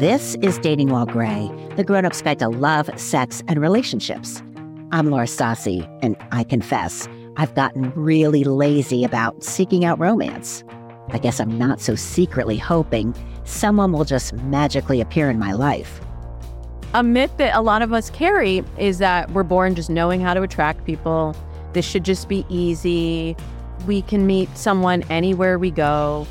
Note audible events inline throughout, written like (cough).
This is Dating While Gray, the grown up's guide to love, sex, and relationships. I'm Laura Stassi, and I confess, I've gotten really lazy about seeking out romance. I guess I'm not so secretly hoping someone will just magically appear in my life. A myth that a lot of us carry is that we're born just knowing how to attract people. This should just be easy. We can meet someone anywhere we go.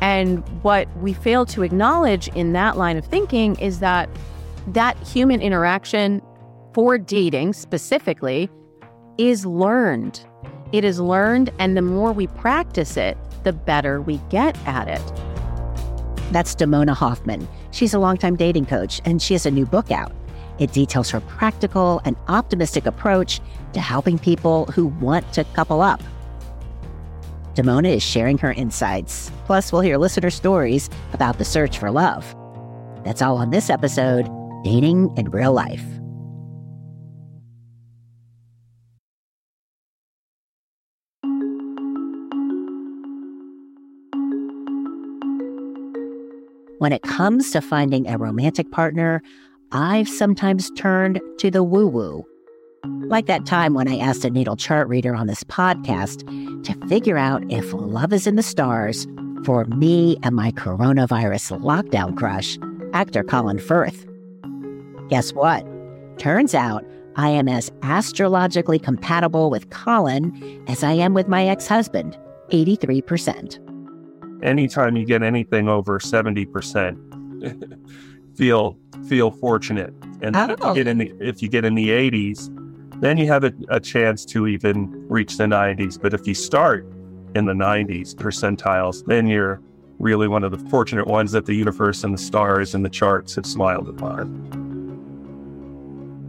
And what we fail to acknowledge in that line of thinking is that that human interaction for dating specifically is learned. It is learned, and the more we practice it, the better we get at it. That's Damona Hoffman. She's a longtime dating coach, and she has a new book out. It details her practical and optimistic approach to helping people who want to couple up. Damona is sharing her insights. Plus, we'll hear listener stories about the search for love. That's all on this episode Dating in Real Life. When it comes to finding a romantic partner, I've sometimes turned to the woo woo. Like that time when I asked a natal chart reader on this podcast to figure out if love is in the stars for me and my coronavirus lockdown crush, actor Colin Firth. Guess what? Turns out I am as astrologically compatible with Colin as I am with my ex husband, 83% anytime you get anything over 70%, (laughs) feel feel fortunate. And oh. if, you get in the, if you get in the 80s, then you have a, a chance to even reach the 90s. But if you start in the 90s percentiles, then you're really one of the fortunate ones that the universe and the stars and the charts have smiled upon.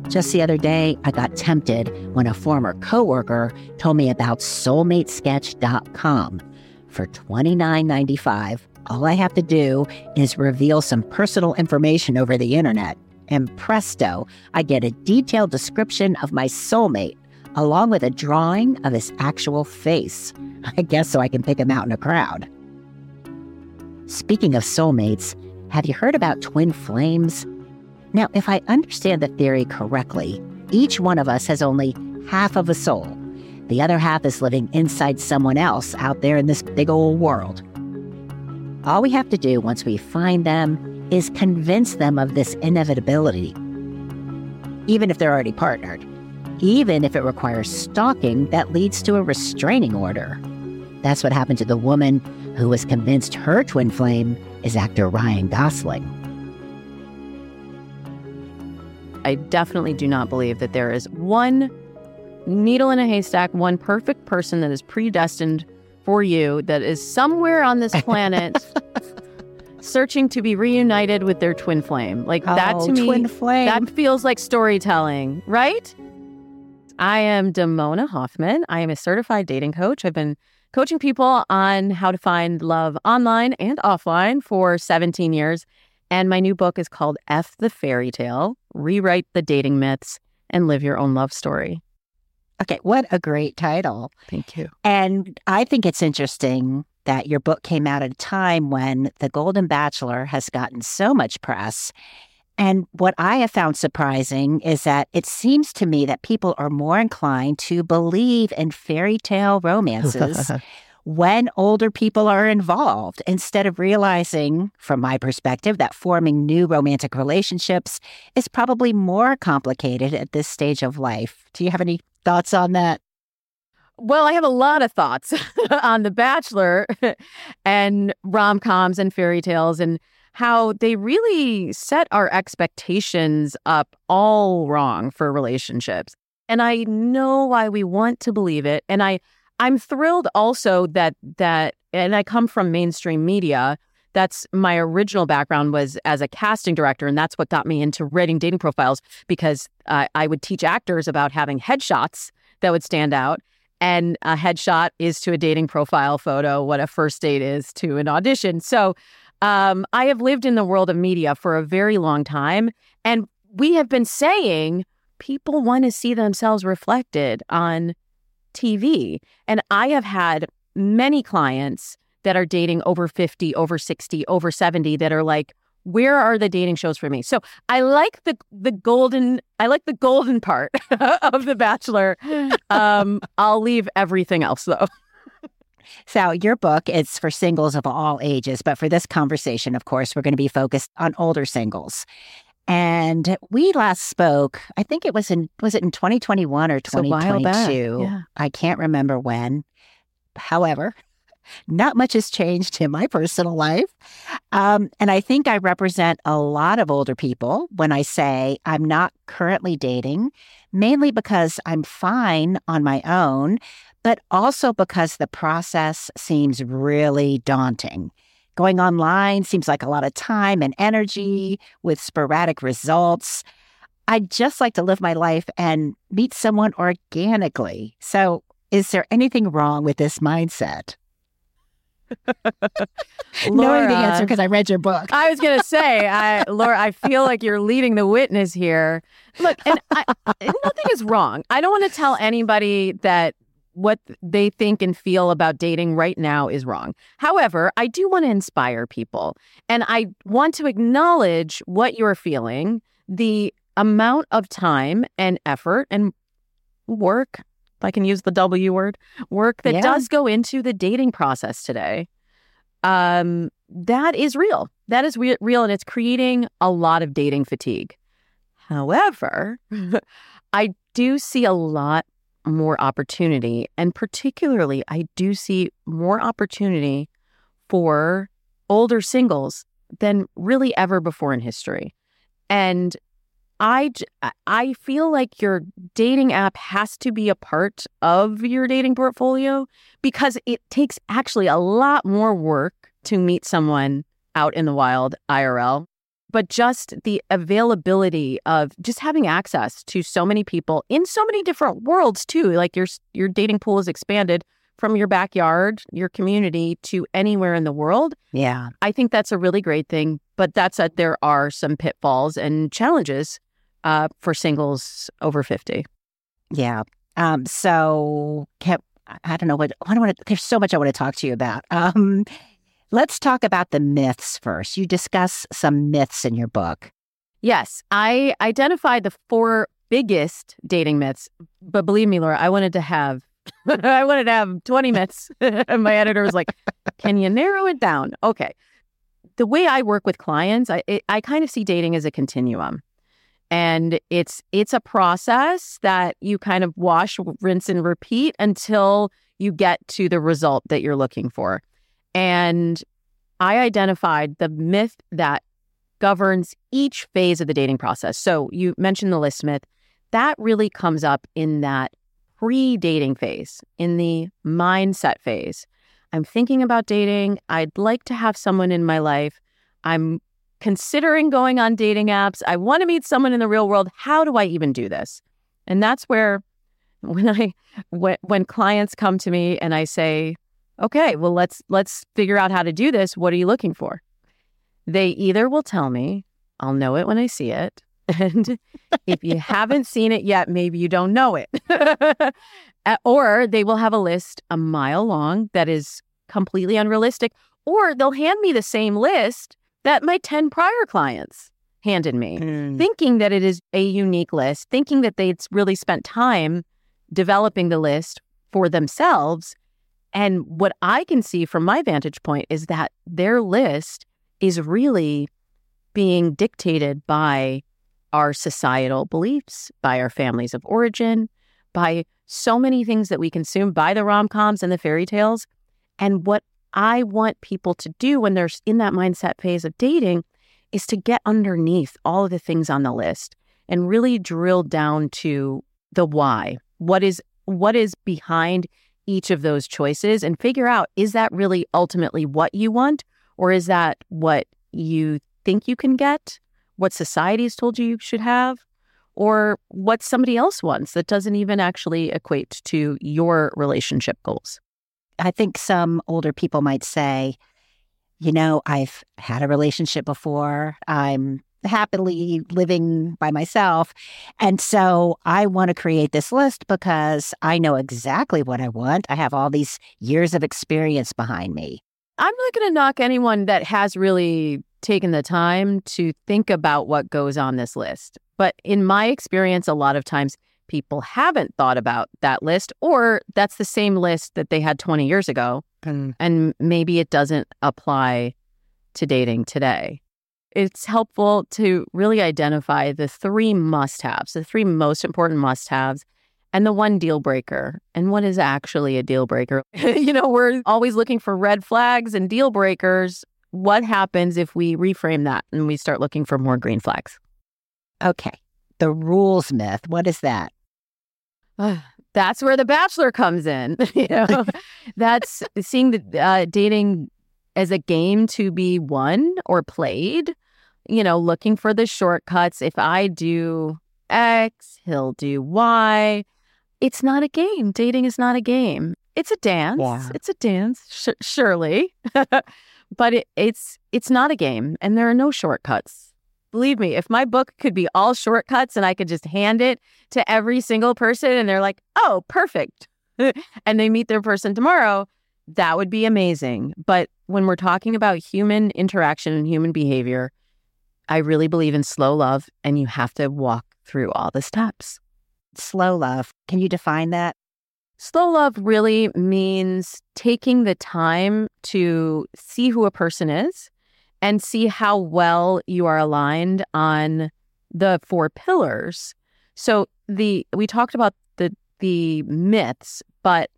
Just the other day, I got tempted when a former coworker told me about soulmatesketch.com for $29.95, all I have to do is reveal some personal information over the internet, and presto, I get a detailed description of my soulmate, along with a drawing of his actual face. (laughs) I guess so I can pick him out in a crowd. Speaking of soulmates, have you heard about twin flames? Now, if I understand the theory correctly, each one of us has only half of a soul the other half is living inside someone else out there in this big old world. All we have to do once we find them is convince them of this inevitability, even if they're already partnered, even if it requires stalking that leads to a restraining order. That's what happened to the woman who was convinced her twin flame is actor Ryan Gosling. I definitely do not believe that there is one needle in a haystack, one perfect person that is predestined for you, that is somewhere on this (laughs) planet. Searching to be reunited with their twin flame. Like oh, that to me, twin flame. that feels like storytelling, right? I am Damona Hoffman. I am a certified dating coach. I've been coaching people on how to find love online and offline for 17 years. And my new book is called F the Fairy Tale Rewrite the Dating Myths and Live Your Own Love Story. Okay, what a great title. Thank you. And I think it's interesting that your book came out at a time when The Golden Bachelor has gotten so much press. And what I have found surprising is that it seems to me that people are more inclined to believe in fairy tale romances (laughs) when older people are involved instead of realizing, from my perspective, that forming new romantic relationships is probably more complicated at this stage of life. Do you have any Thoughts on that? Well, I have a lot of thoughts (laughs) on The Bachelor (laughs) and rom coms and fairy tales and how they really set our expectations up all wrong for relationships. And I know why we want to believe it. And I, I'm thrilled also that that and I come from mainstream media. That's my original background was as a casting director, and that's what got me into writing dating profiles because uh, I would teach actors about having headshots that would stand out. And a headshot is to a dating profile photo what a first date is to an audition. So um, I have lived in the world of media for a very long time, and we have been saying people want to see themselves reflected on TV. And I have had many clients that are dating over 50, over 60, over 70 that are like, where are the dating shows for me? So I like the the golden I like the golden part (laughs) of The Bachelor. Um, I'll leave everything else though. (laughs) So, your book is for singles of all ages, but for this conversation, of course, we're going to be focused on older singles. And we last spoke, I think it was in was it in 2021 or 2022? Yeah. I can't remember when. However, not much has changed in my personal life. Um, and I think I represent a lot of older people when I say I'm not currently dating, mainly because I'm fine on my own, but also because the process seems really daunting. Going online seems like a lot of time and energy with sporadic results. I'd just like to live my life and meet someone organically. So, is there anything wrong with this mindset? (laughs) Knowing the answer because I read your book. I was going to say, I, Laura, I feel like you're leading the witness here. Look, and I, nothing is wrong. I don't want to tell anybody that what they think and feel about dating right now is wrong. However, I do want to inspire people and I want to acknowledge what you're feeling, the amount of time and effort and work, I can use the W word, work that yeah. does go into the dating process today. Um, that is real. That is re- real and it's creating a lot of dating fatigue. However, (laughs) I do see a lot more opportunity. And particularly, I do see more opportunity for older singles than really ever before in history. And I, I feel like your dating app has to be a part of your dating portfolio because it takes actually a lot more work to meet someone out in the wild IRL but just the availability of just having access to so many people in so many different worlds too. Like your your dating pool is expanded from your backyard, your community to anywhere in the world. Yeah. I think that's a really great thing, but that's that there are some pitfalls and challenges uh, for singles over 50. Yeah. Um, so kept I don't know what I don't want to, there's so much I want to talk to you about. Um, Let's talk about the myths first. You discuss some myths in your book. Yes, I identified the four biggest dating myths, but believe me, Laura, I wanted to have (laughs) I wanted to have 20 myths. (laughs) and my editor was like, "Can you narrow it down?" Okay. The way I work with clients, I it, I kind of see dating as a continuum. And it's it's a process that you kind of wash, rinse and repeat until you get to the result that you're looking for. And I identified the myth that governs each phase of the dating process. So you mentioned the list myth. That really comes up in that pre dating phase, in the mindset phase. I'm thinking about dating. I'd like to have someone in my life. I'm considering going on dating apps. I want to meet someone in the real world. How do I even do this? And that's where when I when, when clients come to me and I say, okay, well let's let's figure out how to do this. What are you looking for? They either will tell me, I'll know it when I see it. (laughs) And if you haven't seen it yet, maybe you don't know it. (laughs) or they will have a list a mile long that is completely unrealistic. Or they'll hand me the same list that my 10 prior clients handed me, mm. thinking that it is a unique list, thinking that they'd really spent time developing the list for themselves and what I can see from my vantage point is that their list is really being dictated by our societal beliefs, by our families of origin, by so many things that we consume, by the rom coms and the fairy tales. And what I want people to do when they're in that mindset phase of dating is to get underneath all of the things on the list and really drill down to the why. What is what is behind each of those choices and figure out is that really ultimately what you want or is that what you think you can get, what society has told you you should have, or what somebody else wants that doesn't even actually equate to your relationship goals. I think some older people might say, you know, I've had a relationship before. I'm happily living by myself. And so I want to create this list because I know exactly what I want. I have all these years of experience behind me. I'm not going to knock anyone that has really taken the time to think about what goes on this list. But in my experience, a lot of times people haven't thought about that list, or that's the same list that they had 20 years ago. Mm. And maybe it doesn't apply to dating today. It's helpful to really identify the three must haves, the three most important must haves, and the one deal breaker. And what is actually a deal breaker? (laughs) you know, we're always looking for red flags and deal breakers. What happens if we reframe that and we start looking for more green flags? Okay. The rules myth. What is that? (sighs) that's where the bachelor comes in. (laughs) you know, (laughs) that's seeing the uh, dating as a game to be won or played. You know, looking for the shortcuts. If I do X, he'll do Y. It's not a game. Dating is not a game. It's a dance. Yeah. It's a dance, sh- surely, (laughs) but it, it's it's not a game, and there are no shortcuts believe me, if my book could be all shortcuts and I could just hand it to every single person and they're like, oh, perfect. (laughs) and they meet their person tomorrow, that would be amazing. But when we're talking about human interaction and human behavior, I really believe in slow love and you have to walk through all the steps. Slow love. Can you define that? Slow love really means taking the time to see who a person is and see how well you are aligned on the four pillars. So the we talked about the the myths, but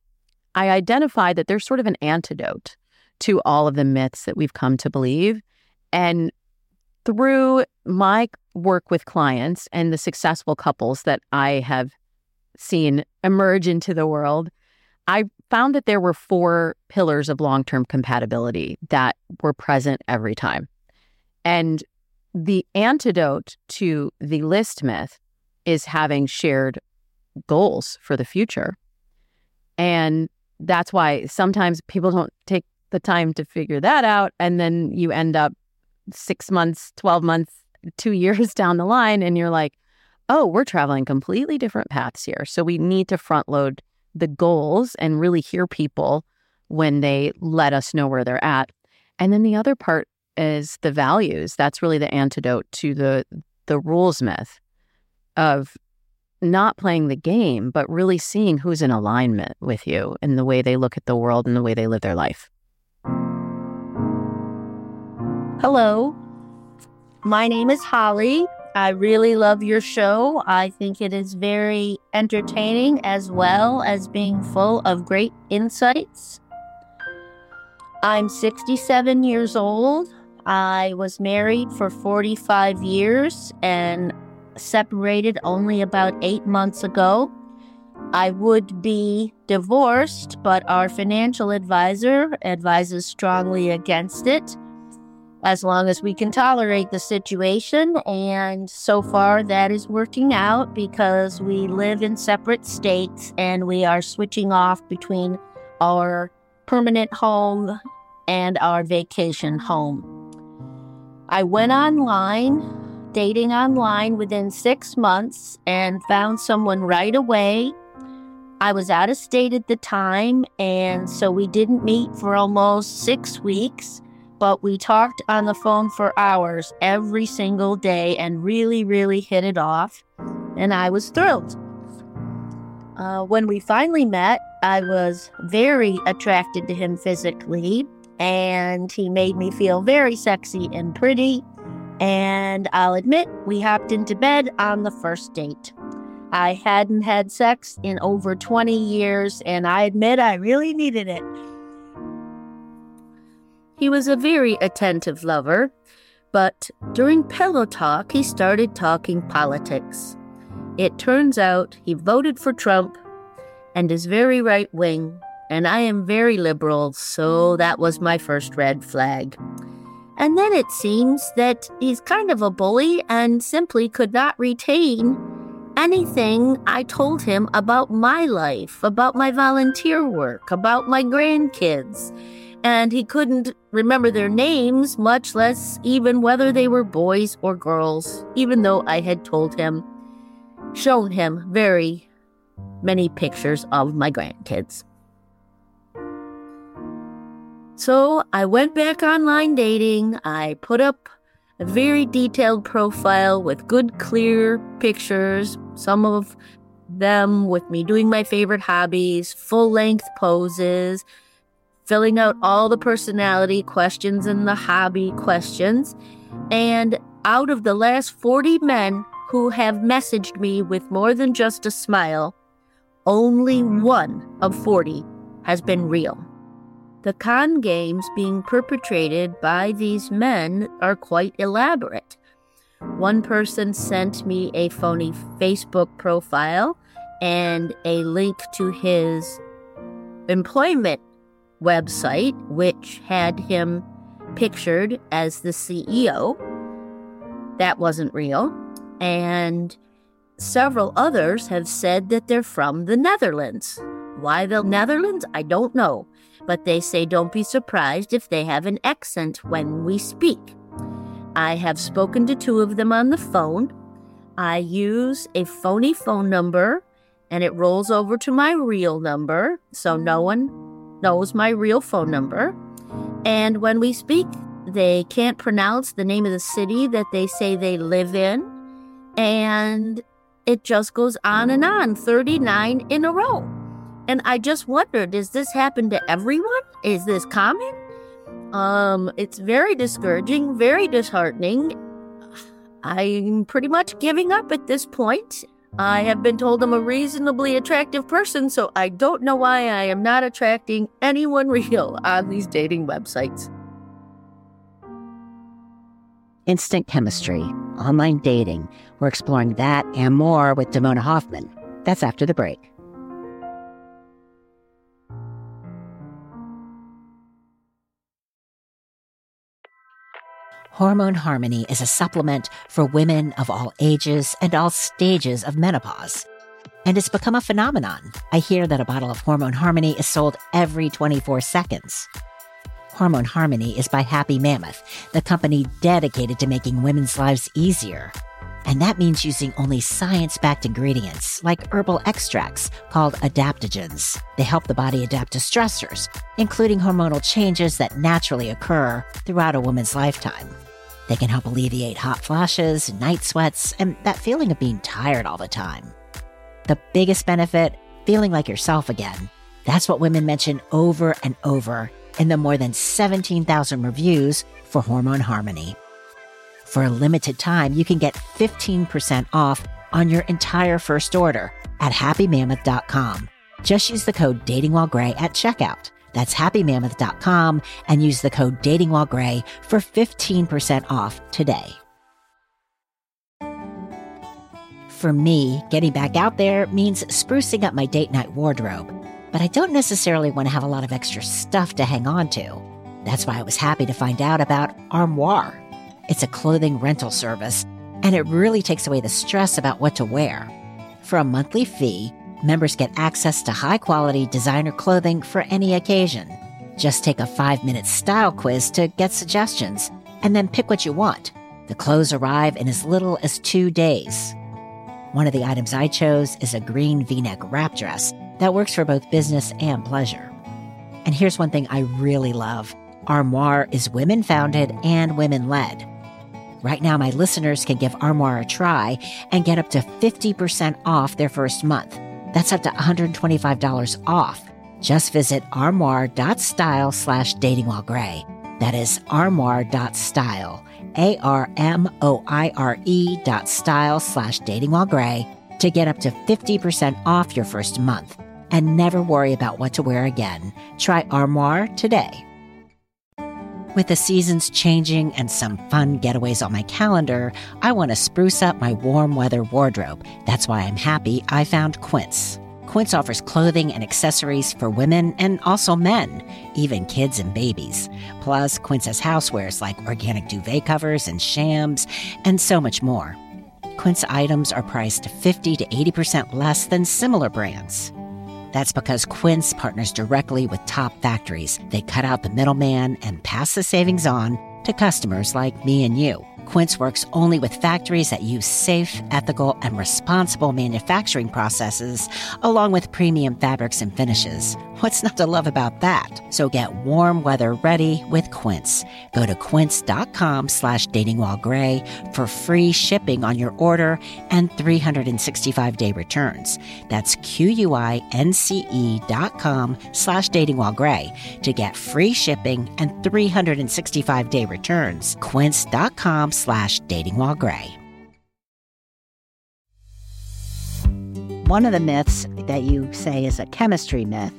I identified that there's sort of an antidote to all of the myths that we've come to believe. And through my work with clients and the successful couples that I have seen emerge into the world, I found that there were four pillars of long term compatibility that were present every time. And the antidote to the list myth is having shared goals for the future. And that's why sometimes people don't take the time to figure that out. And then you end up six months, 12 months, two (laughs) years down the line, and you're like, oh, we're traveling completely different paths here. So we need to front load the goals and really hear people when they let us know where they're at. And then the other part is the values. That's really the antidote to the the rules myth of not playing the game, but really seeing who's in alignment with you in the way they look at the world and the way they live their life. Hello. My name is Holly. I really love your show. I think it is very entertaining as well as being full of great insights. I'm 67 years old. I was married for 45 years and separated only about eight months ago. I would be divorced, but our financial advisor advises strongly against it as long as we can tolerate the situation. And so far, that is working out because we live in separate states and we are switching off between our permanent home and our vacation home. I went online, dating online within six months, and found someone right away. I was out of state at the time, and so we didn't meet for almost six weeks but we talked on the phone for hours every single day and really, really hit it off. And I was thrilled. Uh, when we finally met, I was very attracted to him physically, and he made me feel very sexy and pretty. And I'll admit, we hopped into bed on the first date. I hadn't had sex in over 20 years, and I admit I really needed it. He was a very attentive lover, but during pillow talk, he started talking politics. It turns out he voted for Trump and is very right wing and I am very liberal, so that was my first red flag. And then it seems that he's kind of a bully and simply could not retain anything I told him about my life, about my volunteer work, about my grandkids. And he couldn't remember their mm. names, much less even whether they were boys or girls, even though I had told him, shown him very many pictures of my grandkids. So I went back online dating. I put up a very detailed profile with good, clear pictures, some of them with me doing my favorite hobbies, full length poses, filling out all the personality questions and the hobby questions. And out of the last 40 men who have messaged me with more than just a smile, only one of 40 has been real. The con games being perpetrated by these men are quite elaborate. One person sent me a phony Facebook profile and a link to his employment website, which had him pictured as the CEO. That wasn't real. And several others have said that they're from the Netherlands. Why the Netherlands? I don't know but they say don't be surprised if they have an accent when we speak. I have spoken to two of them on the phone. I use a phony phone number and it rolls over to my real number, so no one knows my real phone number. And when we speak, they can't pronounce the name of the city that they say they live in. And it just goes on and on 39 in a row. And I just wonder does this happen to everyone? Is this common? Um, it's very discouraging, very disheartening. (sighs) I'm pretty much giving up at this point. I have been told I'm a reasonably attractive person, so I don't know why I am not attracting anyone (laughs) real on these dating websites. Instant chemistry, online dating. We're exploring that and more with Damona Hoffman. That's after the break. Hormone Harmony is a supplement for women of all ages and all stages of menopause. And it's become a phenomenon. I hear that a bottle of Hormone Harmony is sold every 24 seconds. Hormone Harmony is by Happy Mammoth, the company dedicated to making women's lives easier. And that means using only science backed ingredients like herbal extracts called adaptogens. They help the body adapt to stressors, including hormonal changes that naturally occur throughout a woman's lifetime. They can help alleviate hot flashes, night sweats, and that feeling of being tired all the time. The biggest benefit feeling like yourself again. That's what women mention over and over in the more than 17,000 reviews for Hormone Harmony. For a limited time, you can get 15% off on your entire first order at happymammoth.com. Just use the code DatingWhileGray at checkout. That's happymammoth.com and use the code datingwhilegray for 15% off today. For me, getting back out there means sprucing up my date night wardrobe, but I don't necessarily want to have a lot of extra stuff to hang on to. That's why I was happy to find out about Armoire. It's a clothing rental service, and it really takes away the stress about what to wear. For a monthly fee, members get access to high quality designer clothing for any occasion. Just take a five minute style quiz to get suggestions, and then pick what you want. The clothes arrive in as little as two days. One of the items I chose is a green v neck wrap dress that works for both business and pleasure. And here's one thing I really love Armoire is women founded and women led. Right now, my listeners can give Armoire a try and get up to 50% off their first month. That's up to $125 off. Just visit armoire.style slash dating while gray. That is armoire.style, A R M O I R E dot style slash dating while gray to get up to 50% off your first month. And never worry about what to wear again. Try Armoire today. With the seasons changing and some fun getaways on my calendar, I want to spruce up my warm weather wardrobe. That's why I'm happy I found Quince. Quince offers clothing and accessories for women and also men, even kids and babies. Plus, Quince has housewares like organic duvet covers and shams, and so much more. Quince items are priced 50 to 80% less than similar brands. That's because Quince partners directly with top factories. They cut out the middleman and pass the savings on to customers like me and you. Quince works only with factories that use safe, ethical, and responsible manufacturing processes, along with premium fabrics and finishes. What's not to love about that? So get warm weather ready with Quince. Go to quince.com slash datingwhilegray for free shipping on your order and 365-day returns. That's Q-U-I-N-C-E dot com slash datingwhilegray to get free shipping and 365-day returns. quince.com slash datingwhilegray. One of the myths that you say is a chemistry myth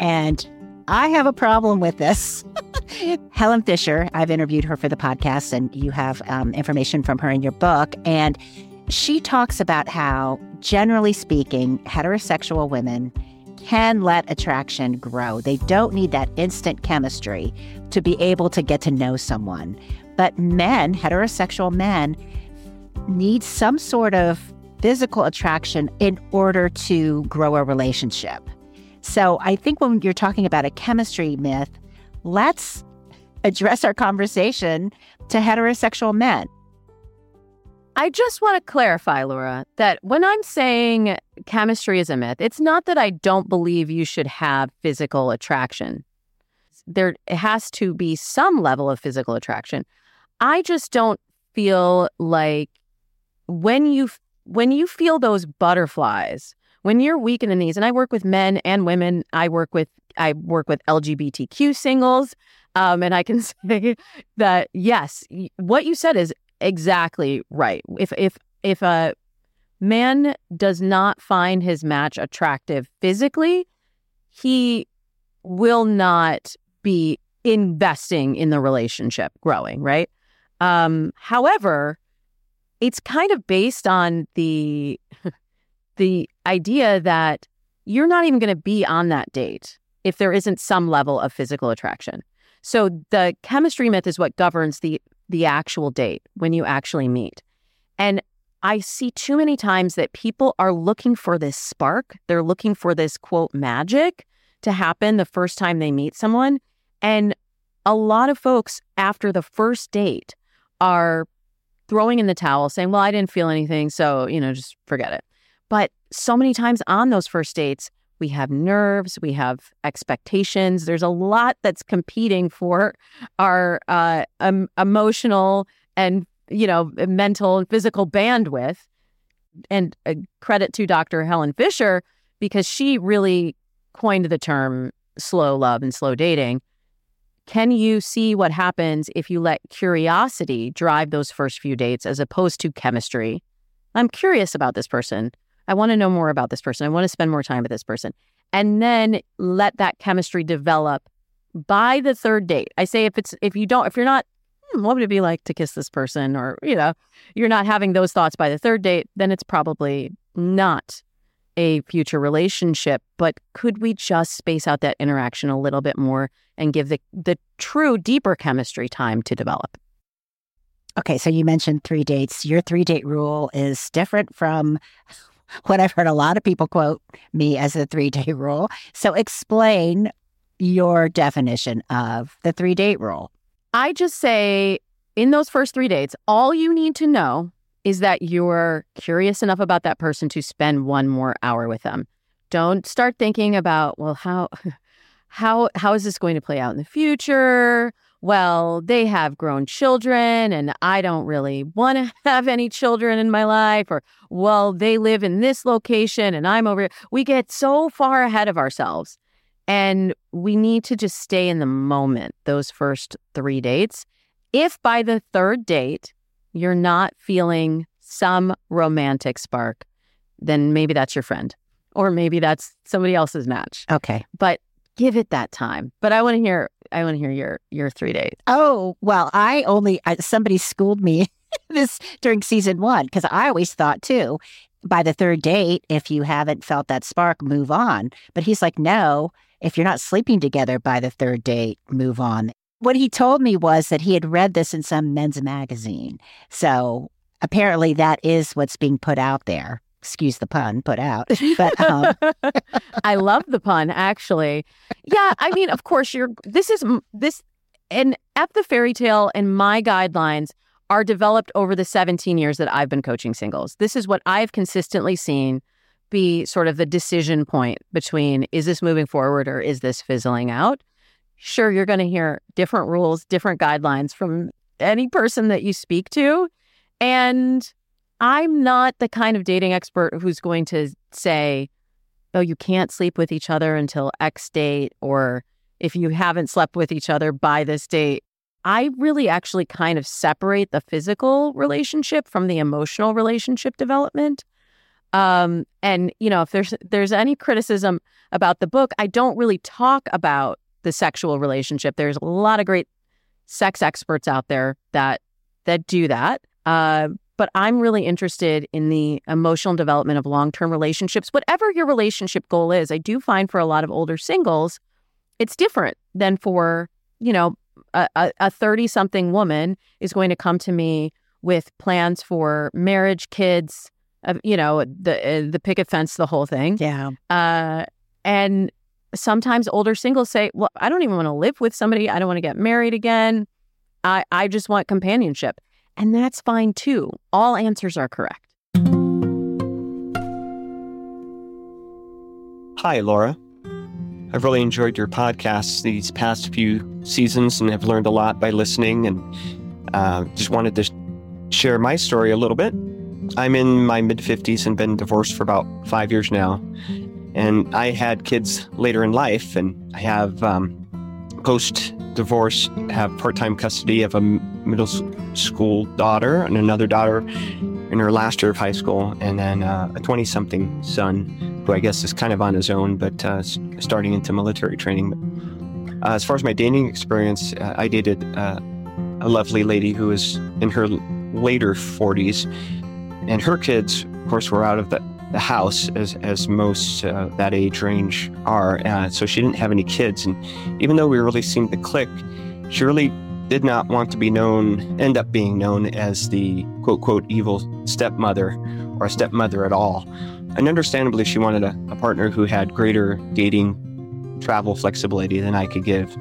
and I have a problem with this. (laughs) Helen Fisher, I've interviewed her for the podcast, and you have um, information from her in your book. And she talks about how, generally speaking, heterosexual women can let attraction grow. They don't need that instant chemistry to be able to get to know someone. But men, heterosexual men, need some sort of physical attraction in order to grow a relationship. So I think when you're talking about a chemistry myth, let's address our conversation to heterosexual men. I just want to clarify, Laura, that when I'm saying chemistry is a myth, it's not that I don't believe you should have physical attraction. There has to be some level of physical attraction. I just don't feel like when you when you feel those butterflies when you're weak in the knees, and I work with men and women, I work with I work with LGBTQ singles, um, and I can (laughs) say that yes, what you said is exactly right. If if if a man does not find his match attractive physically, he will not be investing in the relationship growing, right? Um, however, it's kind of based on the (laughs) the idea that you're not even going to be on that date if there isn't some level of physical attraction. So the chemistry myth is what governs the the actual date when you actually meet. And I see too many times that people are looking for this spark. They're looking for this quote magic to happen the first time they meet someone. And a lot of folks after the first date are throwing in the towel saying, Well, I didn't feel anything. So, you know, just forget it. But so many times on those first dates, we have nerves, we have expectations. There's a lot that's competing for our uh, um, emotional and you know mental and physical bandwidth. And uh, credit to Dr. Helen Fisher because she really coined the term slow love and slow dating. Can you see what happens if you let curiosity drive those first few dates as opposed to chemistry? I'm curious about this person. I want to know more about this person. I want to spend more time with this person. And then let that chemistry develop by the third date. I say if it's if you don't if you're not hmm, what would it be like to kiss this person or you know, you're not having those thoughts by the third date, then it's probably not a future relationship, but could we just space out that interaction a little bit more and give the the true deeper chemistry time to develop? Okay, so you mentioned three dates. Your three date rule is different from (laughs) what I've heard a lot of people quote me as the three day (laughs) rule. So explain your definition of the three date rule. I just say in those first three dates, all you need to know is that you're curious enough about that person to spend one more hour with them. Don't start thinking about, well, how (laughs) how how is this going to play out in the future? Well, they have grown children and I don't really want to (laughs) have any children in my life, or, well, they live in this location and I'm over here. We get so far ahead of ourselves. And we need to just stay in the moment those first three dates. If by the third date, you're not feeling some romantic spark, then maybe that's your friend, or maybe that's somebody else's match. Okay. But give it that time. But I want to hear I want to hear your your three days. Oh well, I only I, somebody schooled me (laughs) this during season one because I always thought too. by the third date, if you haven't felt that spark, move on. But he's like, no, if you're not sleeping together by the third date, move on. What he told me was that he had read this in some men's magazine. So apparently that is what's being put out there. Excuse the pun, put out. But um, (laughs) I love the pun, actually. Yeah, I mean, of course, you're. This is this, and at the fairy tale and my guidelines are developed over the 17 years that I've been coaching singles. This is what I've consistently seen be sort of the decision point between is this moving forward or is this fizzling out? Sure, you're going to hear different rules, different guidelines from any person that you speak to. And I'm not the kind of dating expert who's going to say, oh, you can't sleep with each other until X date, or if you haven't slept with each other by this date, I really actually kind of separate the physical relationship from the emotional relationship development. Um, and you know, if there's there's any criticism about the book, I don't really talk about the sexual relationship. There's a lot of great sex experts out there that that do that. Uh, but I'm really interested in the emotional development of long term relationships. Whatever your relationship goal is, I do find for a lot of older singles, it's different than for you know a 30 something woman is going to come to me with plans for marriage, kids, uh, you know, the uh, the picket fence, the whole thing. Yeah. Uh, and sometimes older singles say, "Well, I don't even want to live with somebody. I don't want to get married again. I I just want companionship." And that's fine too. All answers are correct. Hi, Laura. I've really enjoyed your podcasts these past few seasons and have learned a lot by listening and uh, just wanted to share my story a little bit. I'm in my mid 50s and been divorced for about five years now. And I had kids later in life, and I have um, post divorce, have part time custody of a middle school daughter and another daughter in her last year of high school, and then uh, a 20 something son who I guess is kind of on his own, but uh, starting into military training. Uh, as far as my dating experience, uh, I dated uh, a lovely lady who was in her later 40s, and her kids, of course, were out of the, the house as, as most uh, that age range are. So she didn't have any kids. And even though we really seemed to click, she really did not want to be known, end up being known as the quote, quote, evil stepmother or stepmother at all. And understandably, she wanted a, a partner who had greater dating travel flexibility than I could give.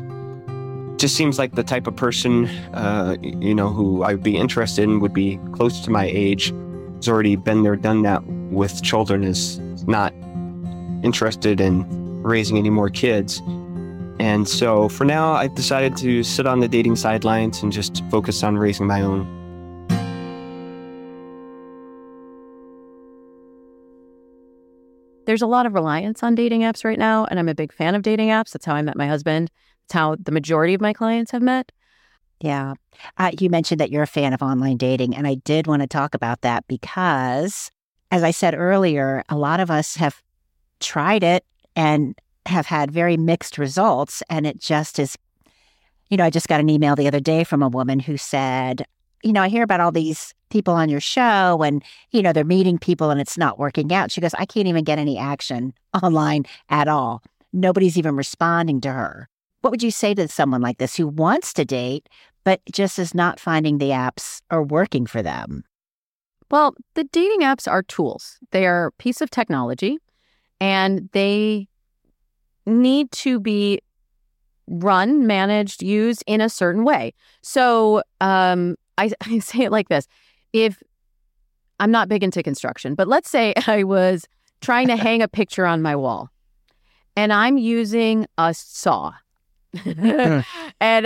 Just seems like the type of person, uh, you know, who I'd be interested in would be close to my age. Has already been there, done that with children. Is not interested in raising any more kids. And so for now, I've decided to sit on the dating sidelines and just focus on raising my own. there's a lot of reliance on dating apps right now, and I'm a big fan of dating apps. That's how I met my husband. That's how the majority of my clients have met. Yeah. Uh, you mentioned that you're a fan of online dating, and I did want to talk about that because, as I said earlier, a lot of us have tried it and have had very mixed results. And it just is, you know, I just got an email the other day from a woman who said, you know, I hear about all these people on your show and, you know, they're meeting people and it's not working out. She goes, I can't even get any action (laughs) online at all. Nobody's even responding to her. What would you say to someone like this who wants to date, but just is not finding the apps are working for them? Well, the dating apps are tools. They are a piece of technology and they need to be run, managed, used in a certain way. So um, I, (laughs) I say it like this if I'm not big into construction, but let's say (laughs) I was trying to (laughs) hang a picture on my wall and I'm using a saw. and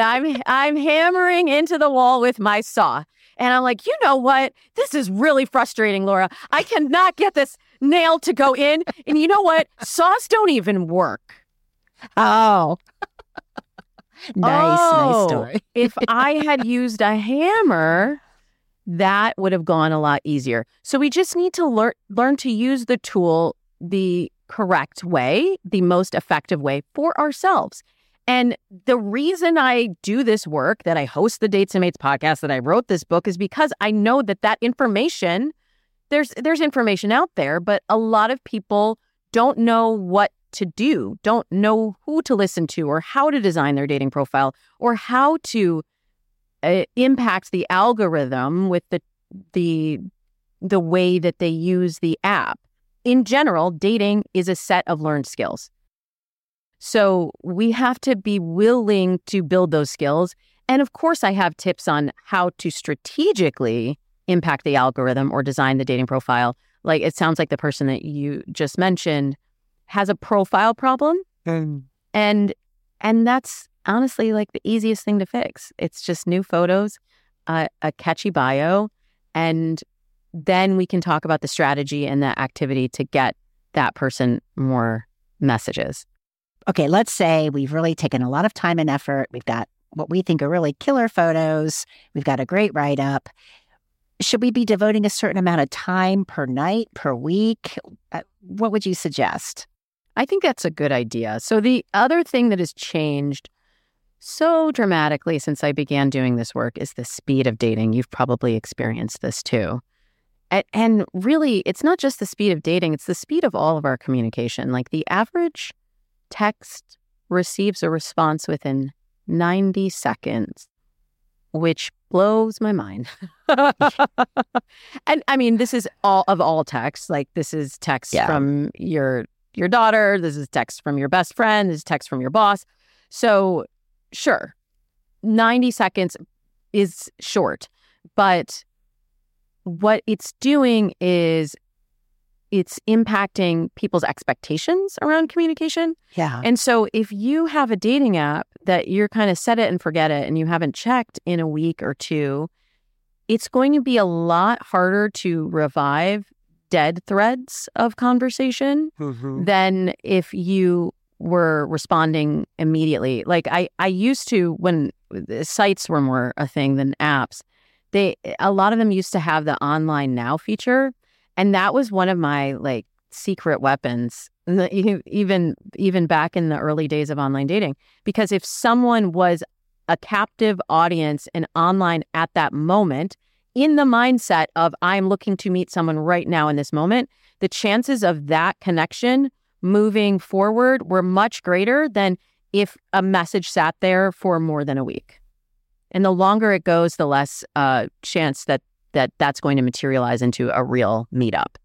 I'm I'm hammering into the wall with my saw. And I'm like, you know what? This is really frustrating, Laura. I cannot get this nail to go in. And you know what? Saws don't even work. Oh. (laughs) nice, oh, nice story. (laughs) if I had used a hammer, that would have gone a lot easier. So we just need to learn learn to use the tool the correct way, the most effective way for ourselves. And the reason I do this work, that I host the Dates and Mates podcast, that I wrote this book, is because I know that that information there's there's information out there, but a lot of people don't know what to do, don't know who to listen to or how to design their dating profile or how to uh, impact the algorithm with the the the way that they use the app. In general, dating is a set of learned skills. So we have to be willing to build those skills. And of course, I have tips on how to strategically impact the algorithm or design the dating profile. Like it sounds like the person that you just mentioned has a profile problem. Mm. And and that's honestly like the easiest thing to fix. It's just new photos, uh, a catchy bio, and then we can talk about the strategy and the activity to get that person more messages. Okay, let's say we've really taken a lot of time and effort. We've got what we think are really killer photos. We've got a great write up. Should we be devoting a certain amount of time per night, per week? Uh, what would you suggest? I think that's a good idea. So, the other thing that has changed so dramatically since I began doing this work is the speed of dating. You've probably experienced this too. And, and really, it's not just the speed of dating, it's the speed of all of our communication. Like the average text receives a response within 90 seconds, which blows my mind. (laughs) and I mean, this is all of all text. Like this is text yeah. from your your daughter, this is text from your best friend, this is text from your boss. So sure, 90 seconds is short, but what it's doing is it's impacting people's expectations around communication. Yeah. And so if you have a dating app that you're kind of set it and forget it and you haven't checked in a week or two, it's going to be a lot harder to revive dead threads of conversation mm-hmm. than if you were responding immediately. Like I, I used to when sites were more a thing than apps. They a lot of them used to have the online now feature, and that was one of my like secret weapons. Even even back in the early days of online dating, because if someone was a captive audience and online at that moment, in the mindset of I'm looking to meet someone right now in this moment, the chances of that connection moving forward were much greater than if a message sat there for more than a week. And the longer it goes, the less uh, chance that that that's going to materialize into a real meetup.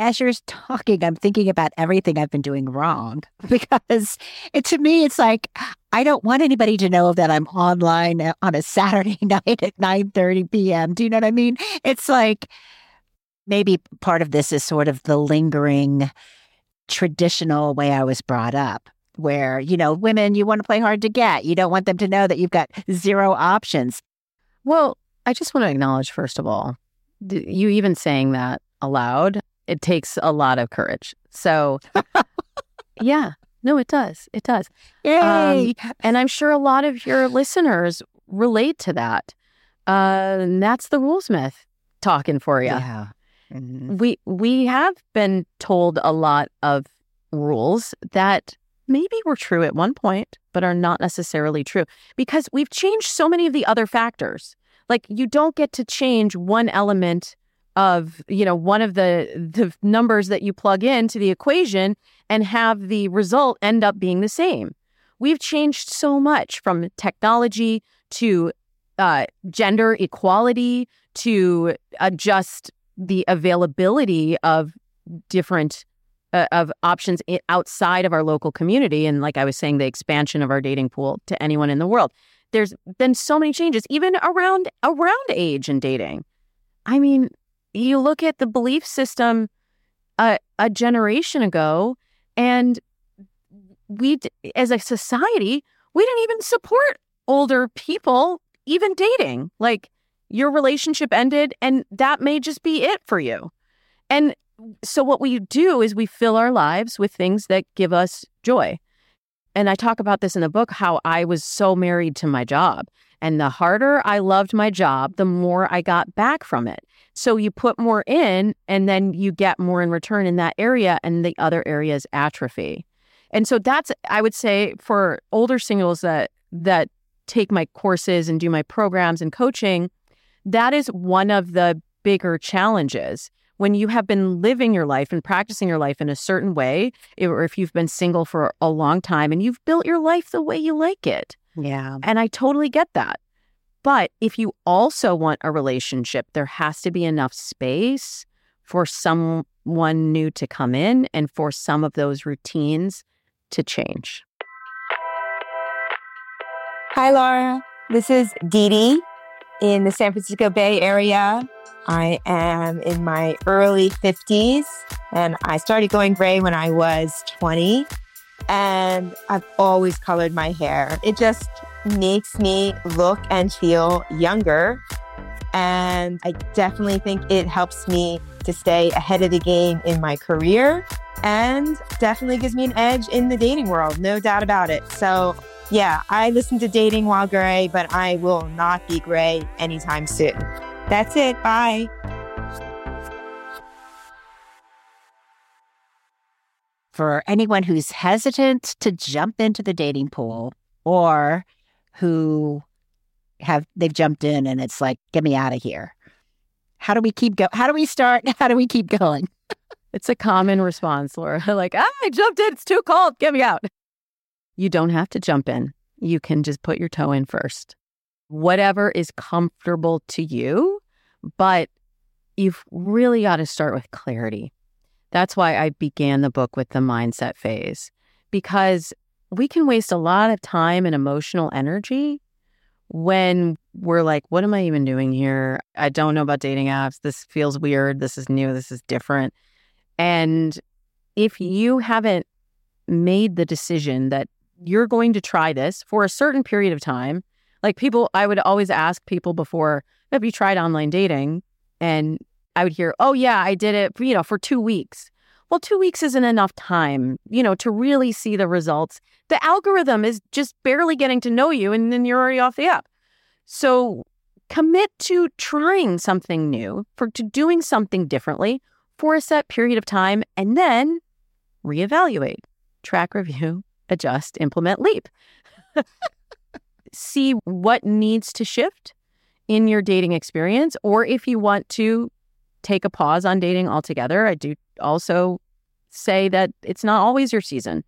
As you're talking, I'm thinking about everything I've been doing wrong (laughs) because it, to me, it's like I don't want anybody to know that I'm online uh, on a Saturday (laughs) night at 9:30 p.m. Do you know what I mean? It's like maybe part of this is sort of the lingering traditional way I was brought up, where, you know, women, you want to play hard to get. You don't want them to know that you've got zero options. Well, I just want to acknowledge, first of all, you even saying that aloud, it takes a lot of courage. So, (laughs) yeah, no, it does. It does. Yay. Um, and I'm sure a lot of your listeners relate to that. Uh, and that's the rules myth talking for you. Yeah. Mm-hmm. We we have been told a lot of rules that maybe were true at one point, but are not necessarily true because we've changed so many of the other factors. Like you don't get to change one element of, you know, one of the the numbers that you plug into the equation and have the result end up being the same. We've changed so much from technology to uh, gender equality to adjust the availability of different uh, of options outside of our local community. And like i was saying the expansion of our dating pool to anyone in the world. There's been so many changes even around around age and dating. I mean you look at the belief system uh, a generation ago and we as a society we didn't even support older people even dating like your relationship ended and that may just be it for you. And so what we do is we fill our lives with things that give us joy. And I talk about this in the book how I was so married to my job. And the harder I loved my job, the more I got back from it. So you put more in and then you get more in return in that area and the other areas atrophy. And so that's I would say for older singles that that take my courses and do my programs and coaching, that is one of the bigger challenges when you have been living your life and practicing your life in a certain way, or if you've been single for a long time and you've built your life the way you like it. Yeah. And I totally get that. But if you also want a relationship, there has to be enough space for someone new to come in and for some of those routines to change. Hi, Laura. This is Dee Dee in the San Francisco Bay Area. I am in my early 50s and I started going gray when I was 20. And I've always colored my hair. It just makes me look and feel younger. And I definitely think it helps me to stay ahead of the game in my career and definitely gives me an edge in the dating world, no doubt about it. So, yeah, I listen to Dating While Gray, but I will not be gray anytime soon. That's it. Bye. For anyone who's hesitant to jump into the dating pool or who have they've jumped in and it's like, get me out of here. How do we keep go? How do we start? (laughs) How do we keep going? (laughs) it's a common response, Laura. (laughs) like, ah, I jumped in. It's too cold. Get me out. You don't have to jump in. You can just put your toe in first. Whatever is comfortable to you, but you've really got to start with clarity. That's why I began the book with the mindset phase, because we can waste a lot of time and emotional energy when we're like, what am I even doing here? I don't know about dating apps. This feels weird. This is new. This is different. And if you haven't made the decision that you're going to try this for a certain period of time, like people, I would always ask people before, have you tried online dating? And I would hear, oh, yeah, I did it, you know, for two weeks. Well, two weeks isn't enough time, you know, to really see the results. The algorithm is just barely getting to know you, and then you're already off the app. So commit to trying something new, for to doing something differently for a set period of time, and then reevaluate, track, review, (laughs) adjust, implement, leap. (laughs) see what needs to shift in your dating experience, or if you want to take a pause on dating altogether. I do also say that it's not always your season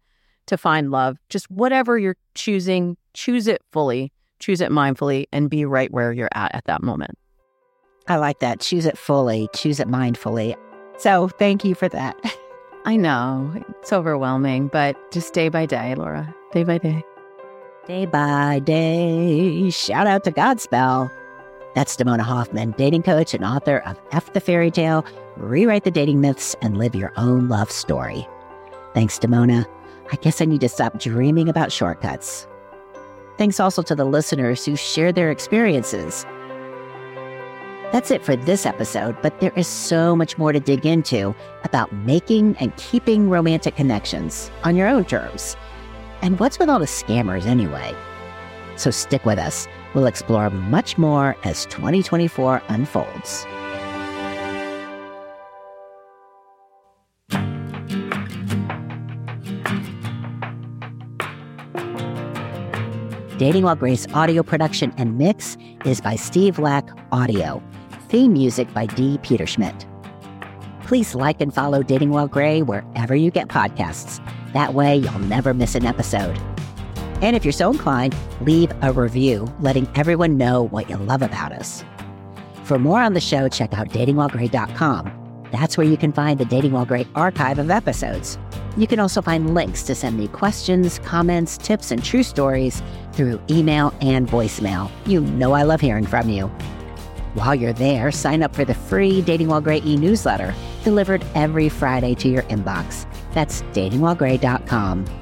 to find love. Just whatever you're choosing, choose it fully, choose it mindfully, and be right where you're at at that moment. I like that. Choose it fully, choose it mindfully. So thank you for that. (laughs) I know it's overwhelming, but just day by day, Laura, day by day. Day by day. Shout out to Godspell. That's Damona Hoffman, dating coach and author of F the Fairy Tale, Rewrite the Dating Myths, and Live Your Own Love Story. Thanks, Damona. I guess I need to stop dreaming about shortcuts. Thanks also to the listeners who shared their experiences. That's it for this episode, but there is so much more to dig into about making and keeping romantic connections on your own terms. And what's with all the scammers anyway? So stick with us. We'll explore much more as 2024 unfolds. Dating While Gray's audio production and mix is by Steve Lack Audio. Theme music by D. Peterschmidt. Please like and follow Dating While Gray wherever you get podcasts. That way, you'll never miss an episode. And if you're so inclined, leave a review letting everyone know what you love about us. For more on the show, check out datingwhilegray.com. That's where you can find the Dating While Gray archive of episodes. You can also find links to send me questions, comments, tips, and true stories through email and voicemail. You know I love hearing from you. While you're there, sign up for the free Dating While Gray e newsletter delivered every Friday to your inbox. That's datingwhilegray.com.